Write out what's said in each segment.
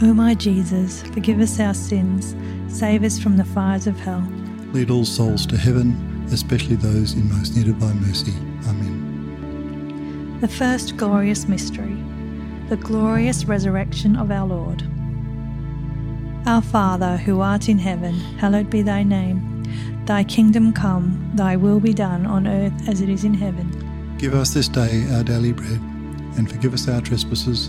O my Jesus, forgive us our sins, save us from the fires of hell. Lead all souls to heaven, especially those in most need of thy mercy. Amen. The first glorious mystery, the glorious resurrection of our Lord. Our Father, who art in heaven, hallowed be thy name. Thy kingdom come, thy will be done on earth as it is in heaven. Give us this day our daily bread, and forgive us our trespasses,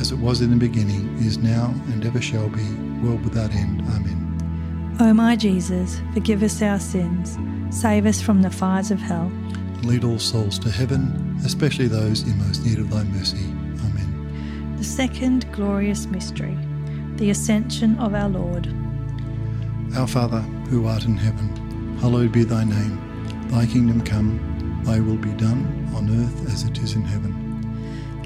As it was in the beginning, is now, and ever shall be, world without end. Amen. O my Jesus, forgive us our sins, save us from the fires of hell. Lead all souls to heaven, especially those in most need of thy mercy. Amen. The second glorious mystery, the Ascension of our Lord. Our Father, who art in heaven, hallowed be thy name. Thy kingdom come, thy will be done, on earth as it is in heaven.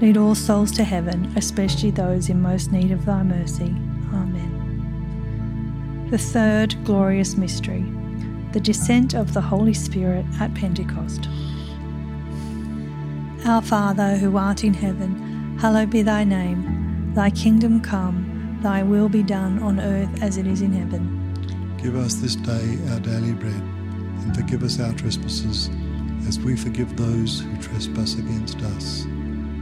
Lead all souls to heaven, especially those in most need of thy mercy. Amen. The third glorious mystery, the descent of the Holy Spirit at Pentecost. Our Father, who art in heaven, hallowed be thy name. Thy kingdom come, thy will be done on earth as it is in heaven. Give us this day our daily bread, and forgive us our trespasses, as we forgive those who trespass against us.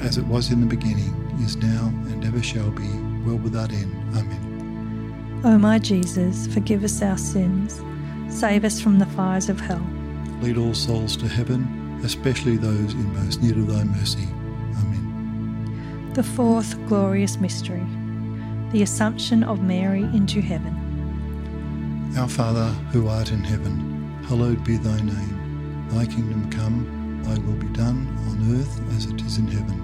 As it was in the beginning, is now, and ever shall be, world without end. Amen. O my Jesus, forgive us our sins, save us from the fires of hell. Lead all souls to heaven, especially those in most need of thy mercy. Amen. The fourth glorious mystery, the Assumption of Mary into heaven. Our Father, who art in heaven, hallowed be thy name. Thy kingdom come, thy will be done, on earth as it is in heaven.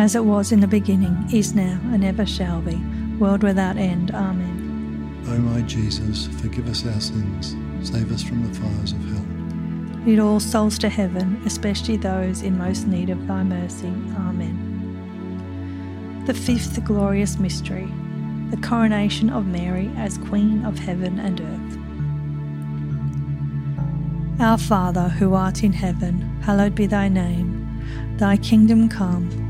as it was in the beginning, is now, and ever shall be, world without end. Amen. O my Jesus, forgive us our sins, save us from the fires of hell. Lead all souls to heaven, especially those in most need of thy mercy. Amen. The fifth glorious mystery, the coronation of Mary as Queen of heaven and earth. Our Father, who art in heaven, hallowed be thy name. Thy kingdom come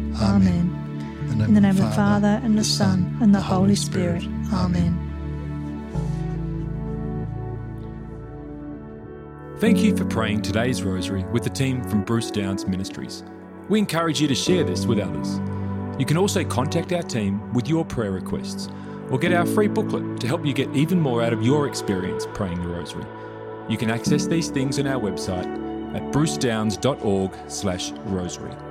Amen. In the name of the Father, and the Son, and the Holy Spirit. Amen. Thank you for praying today's rosary with the team from Bruce Downs Ministries. We encourage you to share this with others. You can also contact our team with your prayer requests or get our free booklet to help you get even more out of your experience praying the rosary. You can access these things on our website at brucedowns.org/rosary.